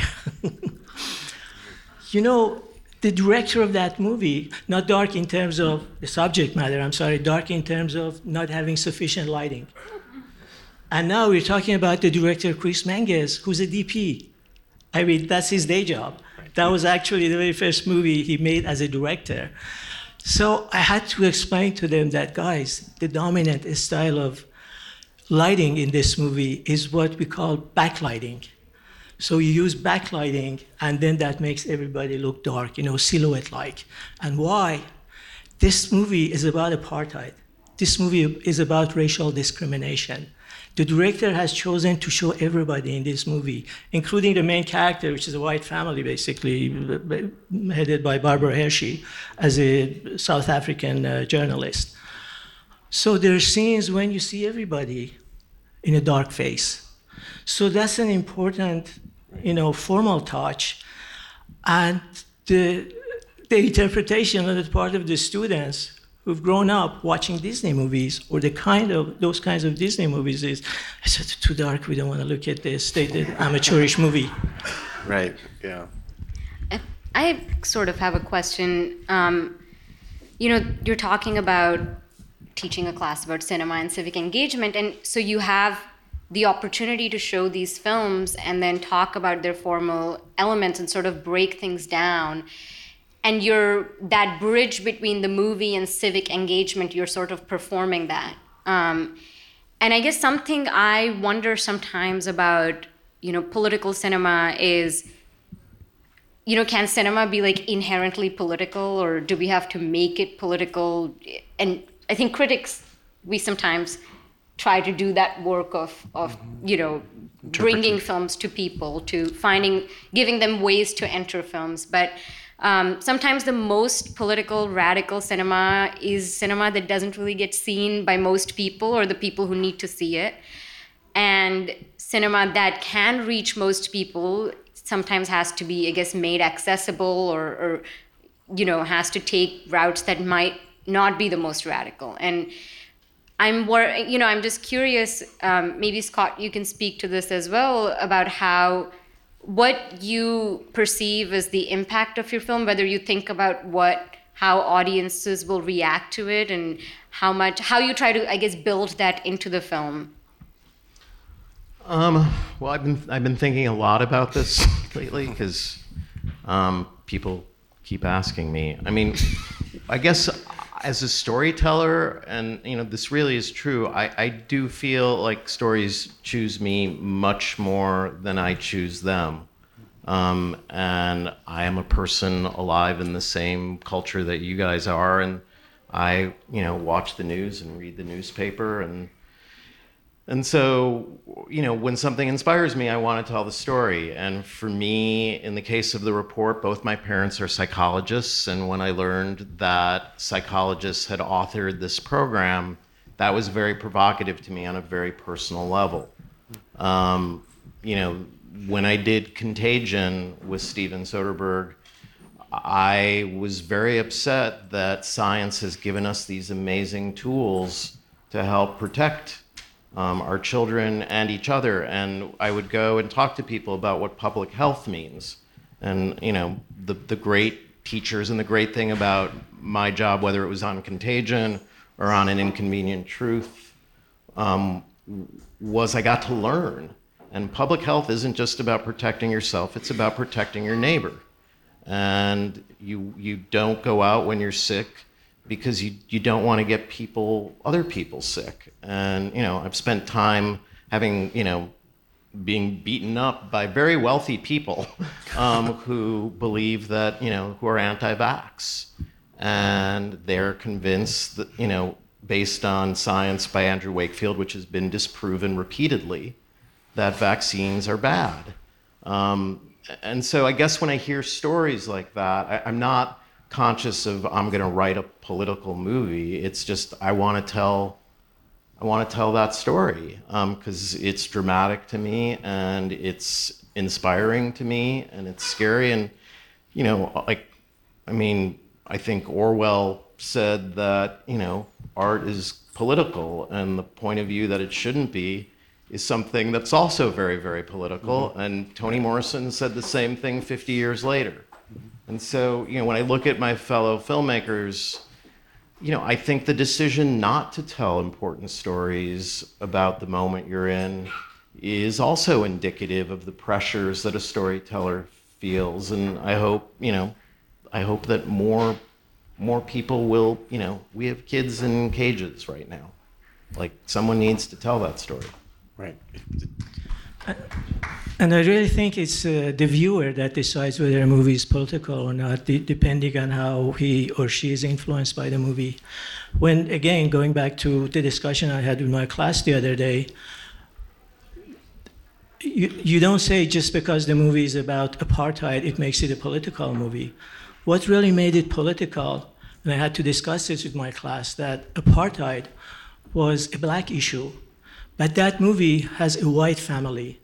(laughs) you know, the director of that movie, not dark in terms of the subject matter, I'm sorry, dark in terms of not having sufficient lighting. And now we're talking about the director, Chris Menges, who's a DP. I mean, that's his day job. That was actually the very first movie he made as a director. So I had to explain to them that, guys, the dominant style of lighting in this movie is what we call backlighting. So you use backlighting, and then that makes everybody look dark, you know, silhouette like. And why? This movie is about apartheid. this movie is about racial discrimination. The director has chosen to show everybody in this movie, including the main character, which is a white family, basically, headed by Barbara Hershey, as a South African uh, journalist. So there are scenes when you see everybody in a dark face. So that's an important, you know, formal touch. And the, the interpretation on the part of the students who've grown up watching Disney movies or the kind of those kinds of Disney movies is it's too dark. We don't want to look at this. They did amateurish movie. Right. Yeah. I sort of have a question. Um, you know, you're talking about teaching a class about cinema and civic engagement, and so you have the opportunity to show these films and then talk about their formal elements and sort of break things down. And you're that bridge between the movie and civic engagement you're sort of performing that. Um, and i guess something i wonder sometimes about you know political cinema is you know can cinema be like inherently political or do we have to make it political? And i think critics we sometimes try to do that work of of you know bringing films to people to finding giving them ways to enter films. But um, sometimes the most political, radical cinema is cinema that doesn't really get seen by most people or the people who need to see it. And cinema that can reach most people sometimes has to be, I guess, made accessible or, or you know, has to take routes that might not be the most radical. And I'm you know, I'm just curious. Um, maybe Scott, you can speak to this as well about how what you perceive as the impact of your film, whether you think about what how audiences will react to it and how much how you try to I guess build that into the film. Um, well, I've been I've been thinking a lot about this (laughs) lately because um, people keep asking me. I mean, I guess as a storyteller, and you know, this really is true. I, I do feel like stories choose me much more than I choose them. Um, and I am a person alive in the same culture that you guys are, and I, you know, watch the news and read the newspaper and and so, you know, when something inspires me, I want to tell the story. And for me, in the case of the report, both my parents are psychologists. And when I learned that psychologists had authored this program, that was very provocative to me on a very personal level. Um, you know, when I did Contagion with Steven Soderbergh, I was very upset that science has given us these amazing tools to help protect um, our children and each other. And I would go and talk to people about what public health means. And, you know, the, the great teachers and the great thing about my job, whether it was on Contagion or on An Inconvenient Truth, um, was I got to learn. And public health isn't just about protecting yourself, it's about protecting your neighbor. And you, you don't go out when you're sick because you, you don't want to get people other people sick. And you know i've spent time having you know being beaten up by very wealthy people (laughs) um, who believe that you know who are anti-vax. And they're convinced that you know based on science by andrew wakefield which has been disproven repeatedly that vaccines are bad. Um, and so i guess when i hear stories like that I, i'm not conscious of I'm going to write a political movie. It's just I want to tell I want to tell that story because um, it's dramatic to me and it's inspiring to me and it's scary and you know like I mean I think Orwell said that you know art is political and the point of view that it shouldn't be is something that's also very very political mm-hmm. and Toni Morrison said the same thing 50 years later and so, you know, when I look at my fellow filmmakers, you know, I think the decision not to tell important stories about the moment you're in is also indicative of the pressures that a storyteller feels. And I hope, you know, I hope that more more people will, you know, we have kids in cages right now. Like someone needs to tell that story. Right. And I really think it's uh, the viewer that decides whether a movie is political or not, de- depending on how he or she is influenced by the movie. When, again, going back to the discussion I had with my class the other day, you, you don't say just because the movie is about apartheid, it makes it a political movie. What really made it political, and I had to discuss this with my class, that apartheid was a black issue, but that movie has a white family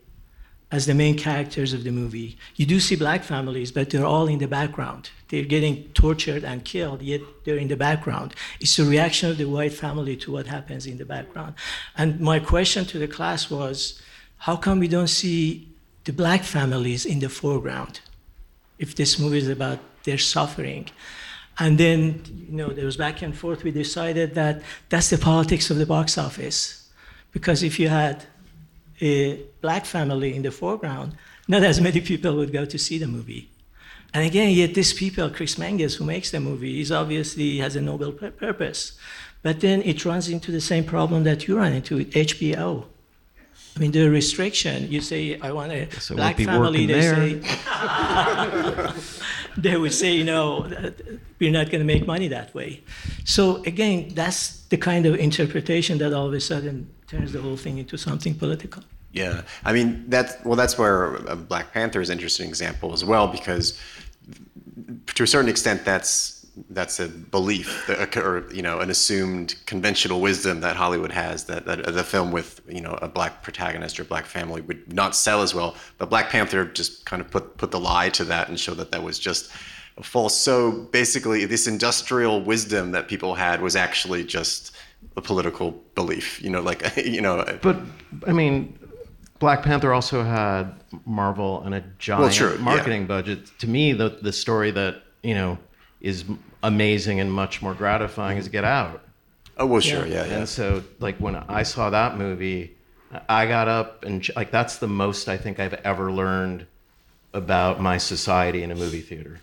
as the main characters of the movie. You do see black families, but they're all in the background. They're getting tortured and killed, yet they're in the background. It's a reaction of the white family to what happens in the background. And my question to the class was how come we don't see the black families in the foreground if this movie is about their suffering? And then, you know, there was back and forth. We decided that that's the politics of the box office. Because if you had a black family in the foreground, not as many people would go to see the movie. And again, yet these people, Chris Menges, who makes the movie, he's obviously has a noble purpose. But then it runs into the same problem that you run into with HBO. I mean, the restriction, you say, I want a So black family, they there. say, (laughs) they would say, you know, we're not going to make money that way. So again, that's the kind of interpretation that all of a sudden turns the whole thing into something political. Yeah, I mean that's well, that's where uh, Black Panther is an interesting example as well because to a certain extent that's that's a belief or you know an assumed conventional wisdom that Hollywood has that, that the film with you know a black protagonist or black family would not sell as well. But Black Panther just kind of put put the lie to that and showed that that was just a false. So basically, this industrial wisdom that people had was actually just a political belief. You know, like (laughs) you know. But I mean, Black Panther also had Marvel and a giant true, yeah. marketing budget. To me, the the story that you know is amazing and much more gratifying is Get Out. Oh well, sure, yeah, yeah. And so, like when I saw that movie, I got up and like that's the most I think I've ever learned about my society in a movie theater.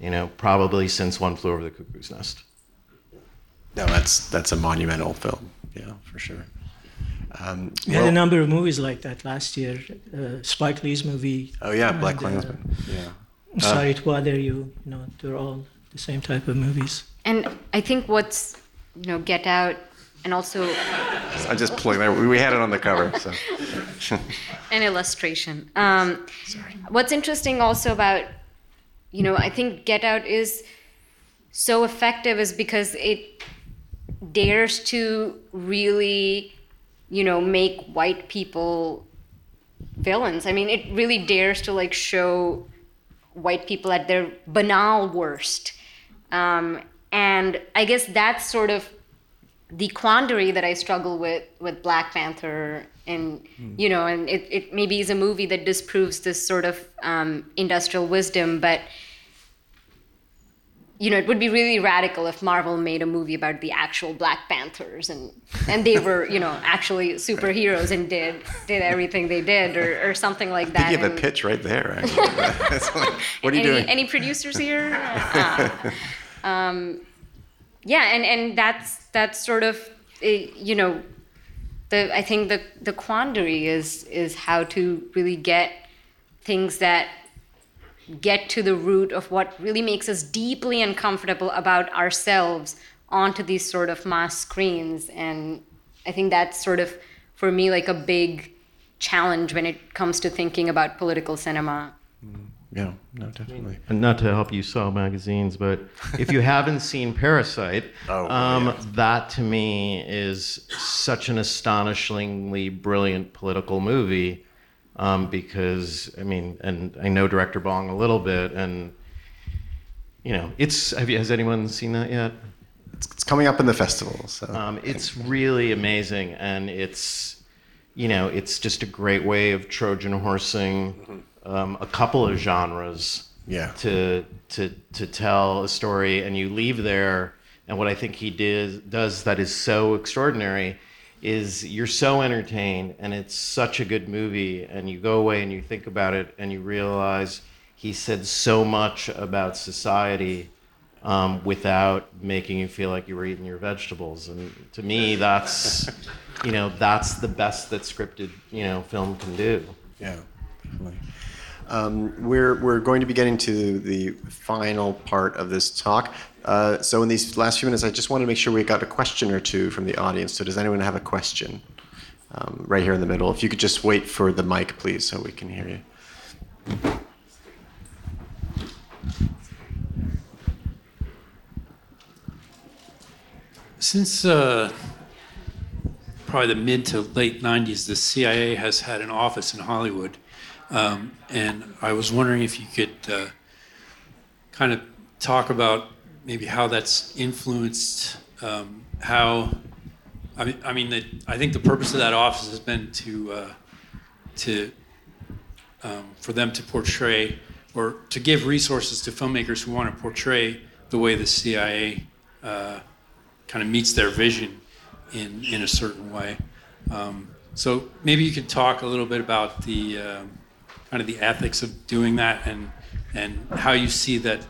You know, probably since One Flew Over the Cuckoo's Nest. No, that's that's a monumental film. Yeah, for sure. Um, We had well- a number of movies like that last year. Uh, Spike Lee's movie. oh yeah, Black and, uh, Yeah. Sorry to bother you. You know, they're all the same type of movies. And I think what's, you know, Get Out and also (laughs) I just pulling there. We we had it on the cover. So. (laughs) an illustration. Um, what's interesting also about, you know, I think Get Out is so effective is because it dares to really, you know, make white people villains. I mean, it really dares to like show white people at their banal worst. Um, and I guess that's sort of the quandary that I struggle with with Black Panther, and you know, and it, it maybe is a movie that disproves this sort of um, industrial wisdom, but you know, it would be really radical if Marvel made a movie about the actual Black Panthers and and they were, you know, actually superheroes and did did everything they did or, or something like that. You have a pitch right there. Actually. (laughs) Like, what are you any, doing? Any producers here? (laughs) Uh, um, yeah, and, and that's that's sort of uh, you know the I think the the quandary is is how to really get things that get to the root of what really makes us deeply uncomfortable about ourselves onto these sort of mass screens and I think that's sort of for me like a big challenge when it comes to thinking about political cinema. yeah, no, definitely. And not to help you sell magazines, but if you haven't seen Parasite, (laughs) Oh, um, yeah. that to me is such an astonishingly brilliant political movie. Um, because I mean, and I know director Bong a little bit, and you know, it's. Have you, has anyone seen that yet? It's, it's coming up in the festival, so Um, it's really amazing, and it's, you know, it's just a great way of Trojan horsing um, a couple of genres Yeah. to to to tell a story, and you leave there. And what I think he did does that is so extraordinary is you're so entertained, and it's such a good movie, and you go away and you think about it, and you realize he said so much about society um, without making you feel like you were eating your vegetables. And to me, that's you know that's the best that scripted you know film can do. Yeah, definitely. Um, we're, we're going to be getting to the final part of this talk. Uh, so in these last few minutes, I just want to make sure we got a question or two from the audience. So does anyone have a question? Um, right here in the middle. If you could just wait for the mic, please, so we can hear you. Since uh, probably the mid to late 90s, the CIA has had an office in Hollywood. Um, and I was wondering if you could uh, kind of talk about maybe how that's influenced um, how. I mean, I mean, the, I think the purpose of that office has been to uh, to um, for them to portray or to give resources to filmmakers who want to portray the way the CIA uh, kind of meets their vision in in a certain way. Um, so maybe you could talk a little bit about the um, kind of the ethics of doing that and and how you see that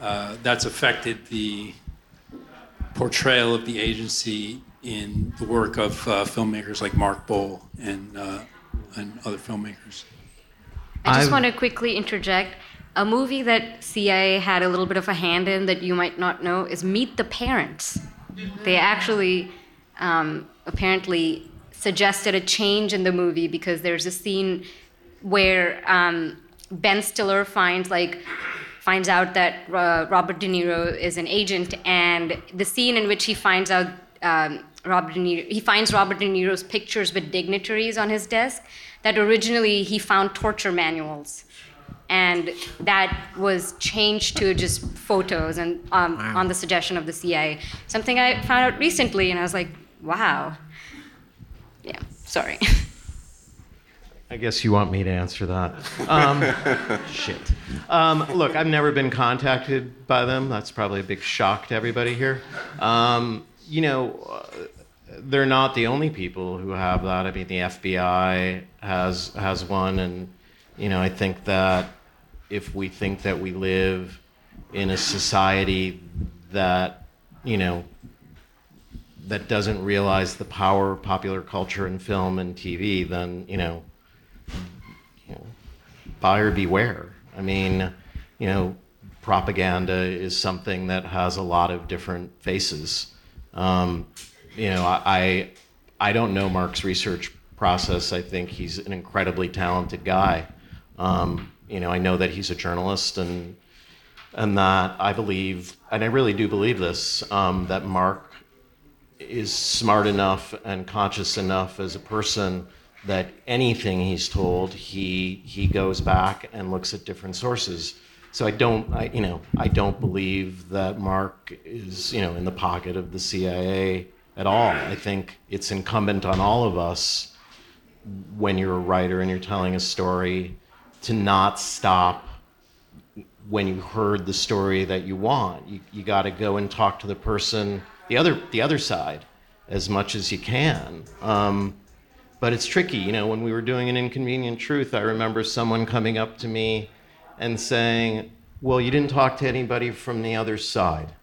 uh, that's affected the portrayal of the agency in the work of uh, filmmakers like Mark Boal and uh, and other filmmakers. I just I've- want to quickly interject. A movie that CIA had a little bit of a hand in that you might not know is Meet the Parents. They actually um, apparently suggested a change in the movie because there's a scene where um, Ben Stiller finds like finds out that uh, Robert De Niro is an agent, and the scene in which he finds out um, Robert De Niro, he finds Robert De Niro's pictures with dignitaries on his desk. That originally he found torture manuals, and that was changed to just photos and um, on the suggestion of the CIA. Something I found out recently, and I was like, wow. Yeah, sorry. (laughs) I guess you want me to answer that. Um, (laughs) shit. Um, look, I've never been contacted by them. That's probably a big shock to everybody here. Um, you know, uh, they're not the only people who have that. I mean, the FBI has has one, and you know, I think that if we think that we live in a society that you know that doesn't realize the power of popular culture and film and TV, then you know you know, buyer beware. I mean, you know, propaganda is something that has a lot of different faces. Um, you know, I, I don't know Mark's research process. I think he's an incredibly talented guy. Um, you know, I know that he's a journalist and and that I believe, and I really do believe this, um, that Mark is smart enough and conscious enough as a person that anything he's told, he he goes back and looks at different sources. So I don't, I, you know, I don't believe that Mark is, you know, in the pocket of the CIA at all. I think it's incumbent on all of us when you're a writer and you're telling a story to not stop when you heard the story that you want. You, you got to go and talk to the person, the other, the other side, as much as you can. Um, but it's tricky. You know, when we were doing an inconvenient truth, I remember someone coming up to me and saying, "Well, you didn't talk to anybody from the other side."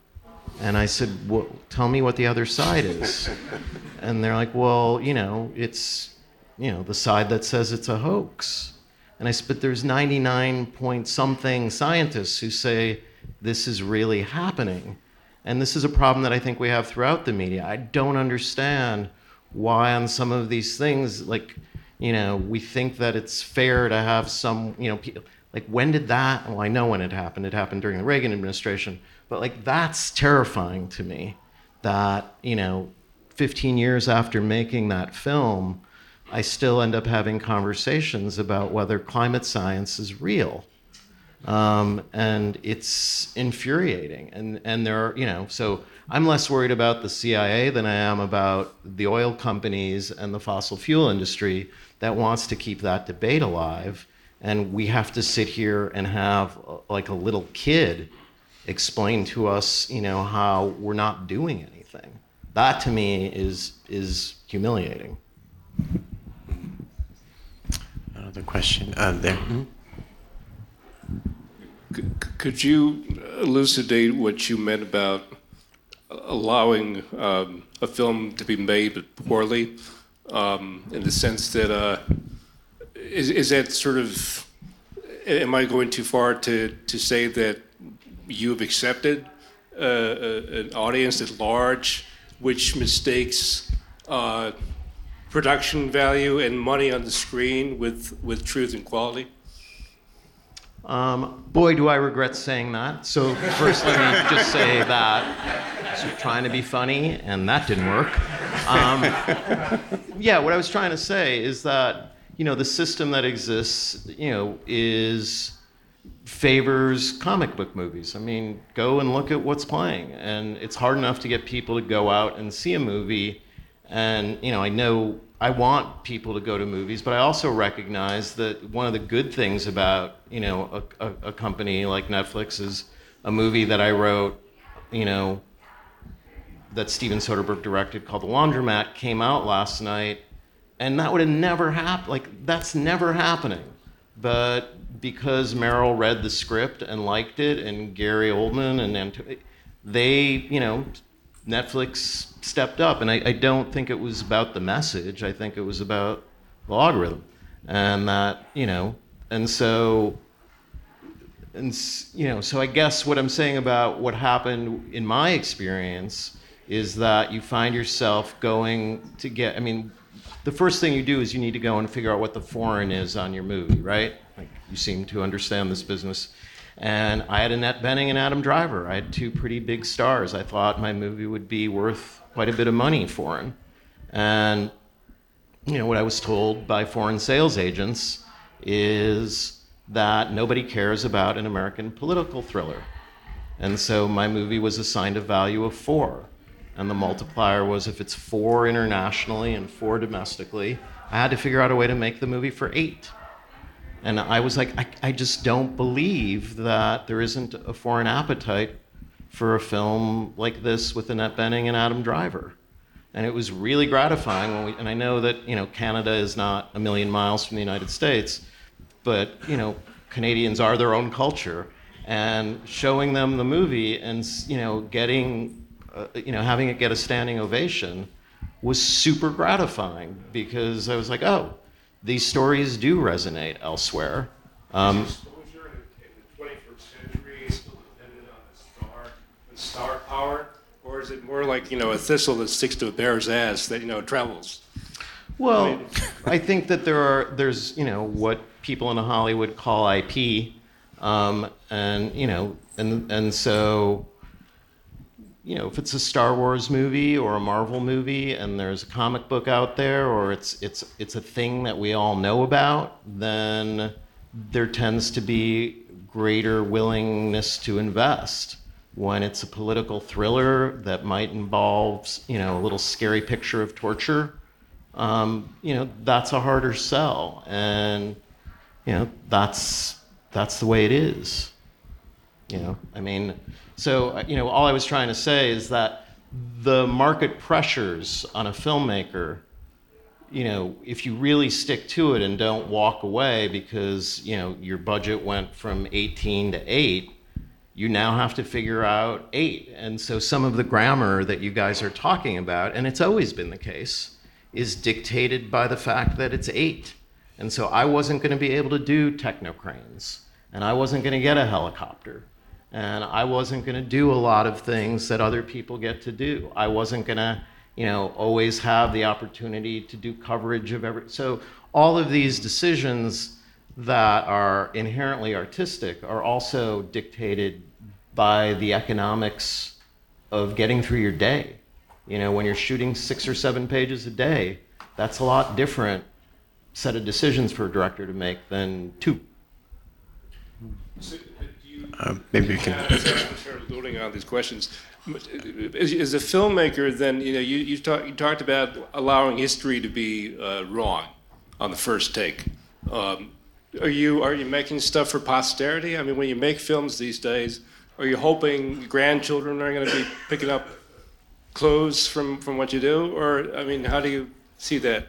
And I said, well, "Tell me what the other side is." (laughs) and they're like, "Well, you know, it's you know the side that says it's a hoax." And I said, "But there's 99 point something scientists who say this is really happening." And this is a problem that I think we have throughout the media. I don't understand why on some of these things, like, you know, we think that it's fair to have some, you know, like when did that? Well, I know when it happened. It happened during the Reagan administration. But like that's terrifying to me. That you know, 15 years after making that film, I still end up having conversations about whether climate science is real. Um, and it's infuriating. And and there are you know so I'm less worried about the CIA than I am about the oil companies and the fossil fuel industry that wants to keep that debate alive. And we have to sit here and have uh, like a little kid explain to us, you know, how we're not doing anything. That to me is is humiliating. Another question uh, there. Could you elucidate what you meant about allowing um, a film to be made but poorly, um, in the sense that uh, is, is that sort of am I going too far to, to say that you've accepted uh, an audience at large which mistakes uh, production value and money on the screen with, with truth and quality? Um, boy, do I regret saying that. So first, let me just say that. So trying to be funny, and that didn't work. Um, yeah, what I was trying to say is that you know the system that exists, you know, is favors comic book movies. I mean, go and look at what's playing, and it's hard enough to get people to go out and see a movie. And you know, I know I want people to go to movies, but I also recognize that one of the good things about you know a, a, a company like Netflix is a movie that I wrote, you know, that Steven Soderbergh directed called The Laundromat came out last night, and that would have never happened. Like that's never happening, but because Meryl read the script and liked it, and Gary Oldman and Ant- they, you know, Netflix stepped up, and I, I, don't think it was about the message. I think it was about the algorithm, and that you know, and so, and you know, so I guess what I'm saying about what happened in my experience is that you find yourself going to get. I mean, the first thing you do is you need to go and figure out what the foreign is on your movie, right? Like you seem to understand this business. And I had Annette Bening and Adam Driver. I had two pretty big stars. I thought my movie would be worth quite a bit of money foreign. And you know what I was told by foreign sales agents is that nobody cares about an American political thriller. And so my movie was assigned a value of four. And the multiplier was if it's four internationally and four domestically, I had to figure out a way to make the movie for eight. And I was like, I, I just don't believe that there isn't a foreign appetite for a film like this with Annette Bening and Adam Driver. And it was really gratifying when we, and I know that, you know, Canada is not a million miles from the United States, but, you know, Canadians are their own culture. And showing them the movie and, you know, getting, uh, you know, having it get a standing ovation was super gratifying because I was like, oh, these stories do resonate elsewhere. Um, exposure in the 21st century still dependent on the star, the star power, or is it more like you know a thistle that sticks to a bear's ass that you know travels? Well, I, mean, I think that there are there's you know what people in Hollywood call IP, um, and you know and and so you know, if it's a Star Wars movie or a Marvel movie and there's a comic book out there or it's it's it's a thing that we all know about, then there tends to be greater willingness to invest. When it's a political thriller that might involve, you know, a little scary picture of torture, um, you know, that's a harder sell, and you know, that's that's the way it is. You know, I mean, so, you know, all I was trying to say is that the market pressures on a filmmaker, you know, if you really stick to it and don't walk away because, you know, your budget went from 18 to 8, you now have to figure out 8. And so some of the grammar that you guys are talking about, and it's always been the case, is dictated by the fact that it's 8. And so I wasn't going to be able to do technocranes, and I wasn't going to get a helicopter and I wasn't going to do a lot of things that other people get to do. I wasn't going to, you know, always have the opportunity to do coverage of every. So all of these decisions that are inherently artistic are also dictated by the economics of getting through your day. You know, when you're shooting six or seven pages a day, that's a lot different set of decisions for a director to make than two. So, uh, maybe we can. loading on these questions. As, a filmmaker, then you know you, you, talk, you talked about allowing history to be uh, wrong on the first take. Um, are you are you making stuff for posterity? I mean, when you make films these days, are you hoping grandchildren are going to be picking up clothes from from what you do, or I mean, how do you see that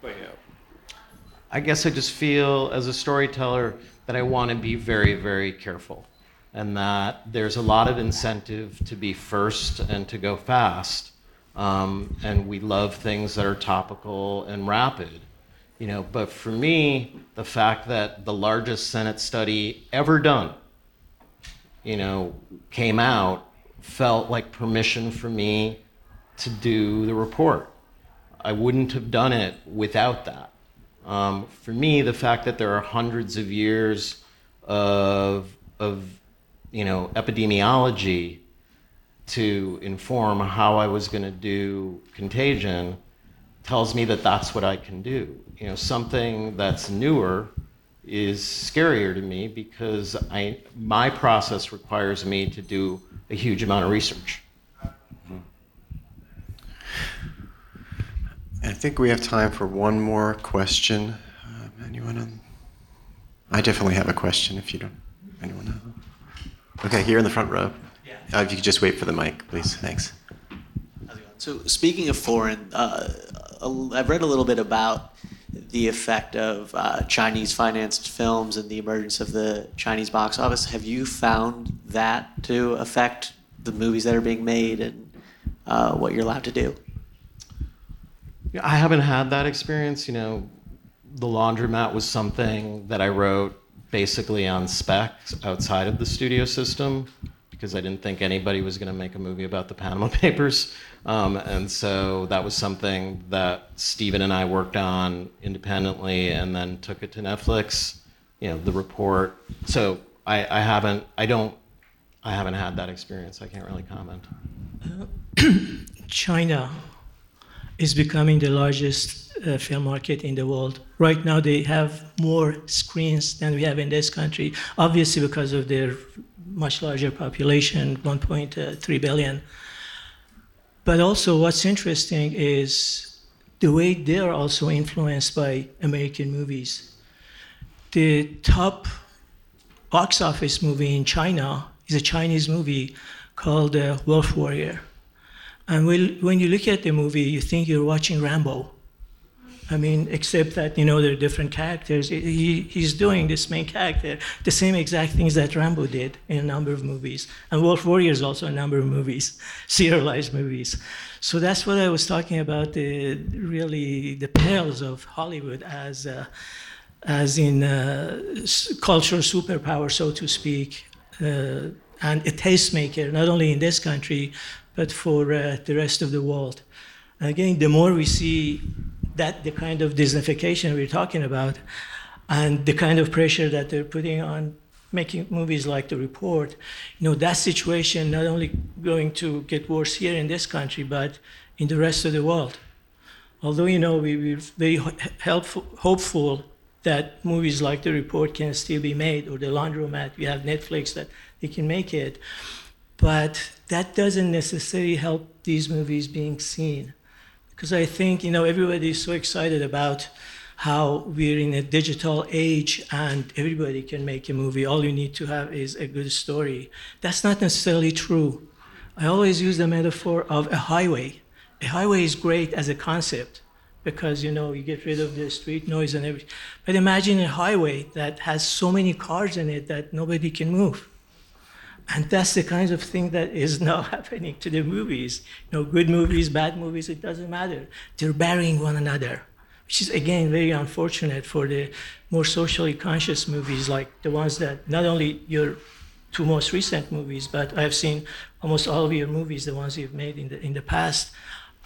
playing out? I guess I just feel as a storyteller that I want to be very, very careful and that there's a lot of incentive to be first and to go fast. Um, and we love things that are topical and rapid. You know, but for me, the fact that the largest Senate study ever done, you know, came out felt like permission for me to do the report. I wouldn't have done it without that. Um, for me, the fact that there are hundreds of years of, of you know, epidemiology to inform how I was going to do contagion tells me that that's what I can do. You know, something that's newer is scarier to me because I, my process requires me to do a huge amount of research. I think we have time for one more question. Uh, anyone on? I definitely have a question if you don't. Anyone else? Okay, here in the front row. Yeah. Uh, if you could just wait for the mic, please. Thanks. So, speaking of foreign, uh, I've read a little bit about the effect of uh, Chinese financed films and the emergence of the Chinese box office. Have you found that to affect the movies that are being made and uh, what you're allowed to do? I haven't had that experience. You know, the laundromat was something that I wrote basically on specs outside of the studio system because I didn't think anybody was going to make a movie about the Panama (laughs) Papers. Um, and so that was something that Steven and I worked on independently and then took it to Netflix, you know, the report. So I, I haven't, I don't, I haven't had that experience. I can't really comment. (coughs) China is becoming the largest uh, film market in the world. Right now, they have more screens than we have in this country, obviously because of their much larger population, 1.3 billion. But also, what's interesting is the way they're also influenced by American movies. The top box office movie in China is a Chinese movie called uh, Wolf Warrior and when you look at the movie, you think you're watching Rambo. I mean, except that, you know, there are different characters. He, he's doing this main character, the same exact things that Rambo did in a number of movies. And Wolf Warrior is also a number of movies, (laughs) serialized movies. So that's what I was talking about, the, really the perils of Hollywood as, uh, as in uh, cultural superpower, so to speak, uh, and a tastemaker, not only in this country, but for uh, the rest of the world. again, the more we see that the kind of Disneyfication we're talking about, and the kind of pressure that they're putting on making movies like The Report, you know, that situation not only going to get worse here in this country, but in the rest of the world. Although, you know, we, we're very helpful, hopeful that movies like The Report can still be made, or The Laundromat, we have Netflix that they can make it. But that doesn't necessarily help these movies being seen. Because I think, you know, everybody is so excited about how we're in a digital age and everybody can make a movie. All you need to have is a good story. That's not necessarily true. I always use the metaphor of a highway. A highway is great as a concept because you know you get rid of the street noise and everything. But imagine a highway that has so many cars in it that nobody can move. And that's the kind of thing that is now (laughs) happening to the movies. You know, good movies, bad movies, it doesn't matter. They're burying one another, which is again very unfortunate for the more socially conscious movies, like the ones that not only your two most recent movies, but I've seen almost all of your movies, the ones you've made in the in the past.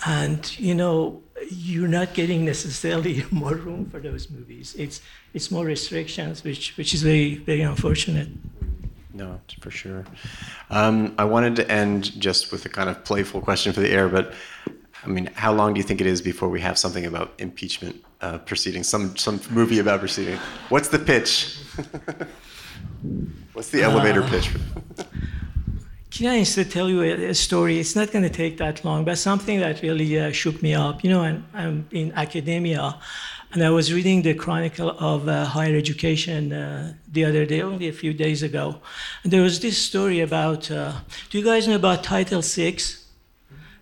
And you know, you're not getting necessarily (laughs) more room for those movies. It's it's more restrictions, which which is very very unfortunate. No, for sure. Um, I wanted to end just with a kind of playful question for the air, but I mean, how long do you think it is before we have something about impeachment uh, proceedings, some some movie about proceeding? What's the pitch? (laughs) What's the elevator uh, pitch? Can I instead tell you a, a story? It's not going to take that long, but something that really uh, shook me up. You know, I'm, I'm in academia. And I was reading the Chronicle of uh, Higher Education uh, the other day, only a few days ago. And there was this story about uh, do you guys know about Title VI?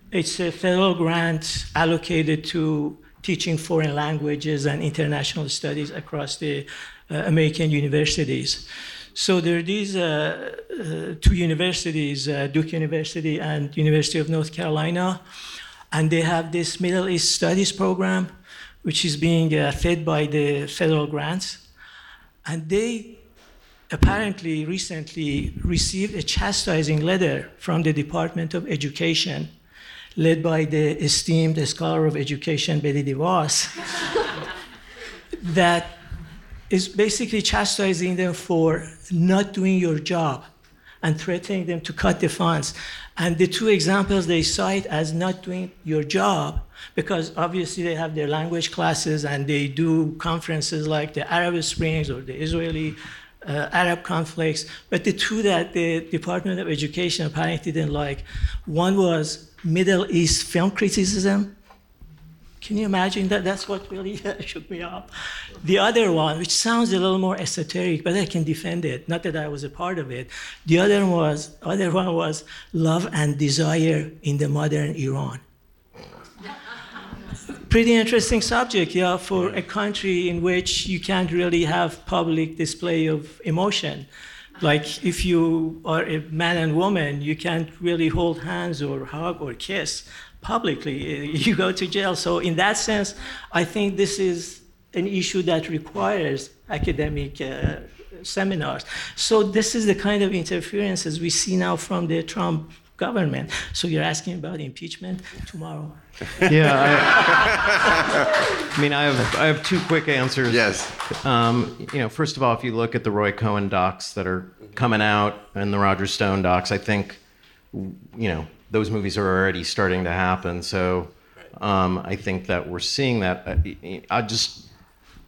It's a federal grant allocated to teaching foreign languages and international studies across the uh, American universities. So there are these uh, uh, two universities, Duke University and University of North Carolina, and they have this Middle East Studies program, which is being uh, fed by the federal grants. And they apparently recently received a chastising letter from the Department of Education, led by the esteemed scholar of education, Betty DeVos, (laughs) that is basically chastising them for not doing your job and threatening them to cut the funds. And the two examples they cite as not doing your job, because obviously they have their language classes and they do conferences like the Arab Springs or the Israeli uh, Arab conflicts. But the two that the Department of Education apparently didn't like one was Middle East film criticism, can you imagine that? That's what really (laughs) uh, shook me up. The other one, which sounds a little more esoteric, but I can defend it. Not that I was a part of it. The other one was, other one was love and desire in the modern Iran. Pretty interesting subject, yeah, for a country in which you can't really have public display of emotion. Like if you are a man and woman, you can't really hold hands or hug or kiss publicly, (laughs) you go to jail. So, in that sense, I think this is an issue that requires academic uh, seminars. So, this is the kind of interferences we see now from the Trump government. So, you're asking about impeachment tomorrow. (laughs) Yeah, I, I mean, I have I have two quick answers. Yes. Um, you know, first of all, if you look at the Roy Cohn docs that are coming out and the Roger Stone docs, I think, you know, those movies are already starting to happen. So um, I think that we're seeing that. I'll just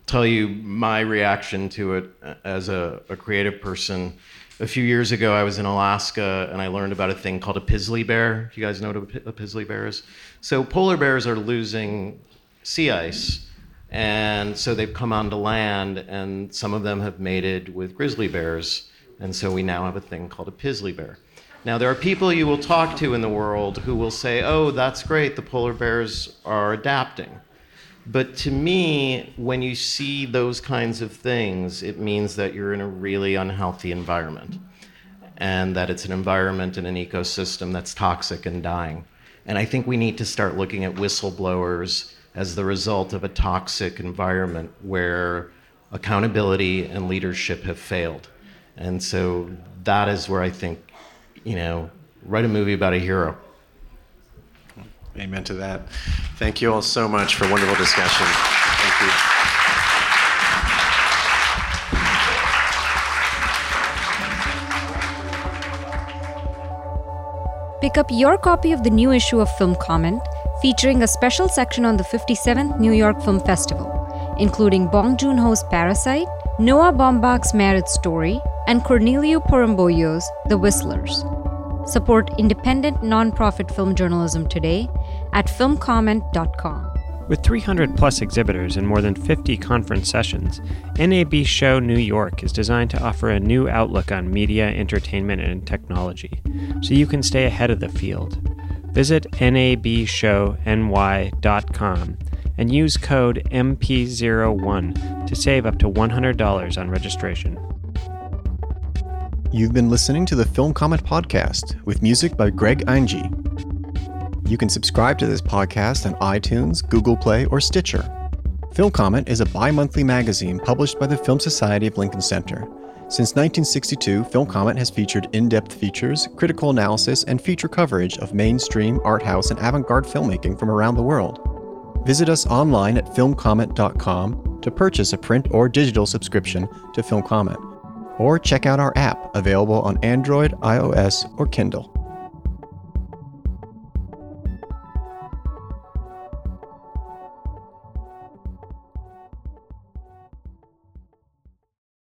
tell you my reaction to it as a, a, creative person. A few years ago, I was in Alaska and I learned about a thing called a Pizzly bear. Do you guys know what a, a Pizzly bear is? So polar bears are losing sea ice. And so they've come onto land, and some of them have mated with grizzly bears. And so we now have a thing called a Pizzly bear. Now, there are people you will talk to in the world who will say, oh, that's great, the polar bears are adapting. But to me, when you see those kinds of things, it means that you're in a really unhealthy environment and that it's an environment and an ecosystem that's toxic and dying. And I think we need to start looking at whistleblowers as the result of a toxic environment where accountability and leadership have failed. And so that is where I think you know, write a movie about a hero. Amen to that. Thank you all so much for a wonderful discussion. Thank you. Pick up your copy of the new issue of Film Comment, featuring a special section on the 57th New York Film Festival, including Bong Joon Ho's Parasite, Noah Baumbach's Marriage Story, and Corneliu Porumboiu's The Whistlers. Support independent nonprofit film journalism today at filmcomment.com. With 300 plus exhibitors and more than 50 conference sessions, NAB Show New York is designed to offer a new outlook on media, entertainment, and technology, so you can stay ahead of the field. Visit nabshowny.com and use code MP01 to save up to $100 on registration. You've been listening to the Film Comment Podcast with music by Greg Einge. You can subscribe to this podcast on iTunes, Google Play, or Stitcher. Film Comment is a bi monthly magazine published by the Film Society of Lincoln Center. Since 1962, Film Comment has featured in depth features, critical analysis, and feature coverage of mainstream, art house, and avant garde filmmaking from around the world. Visit us online at filmcomment.com to purchase a print or digital subscription to Film Comment or check out our app available on Android, iOS, or Kindle.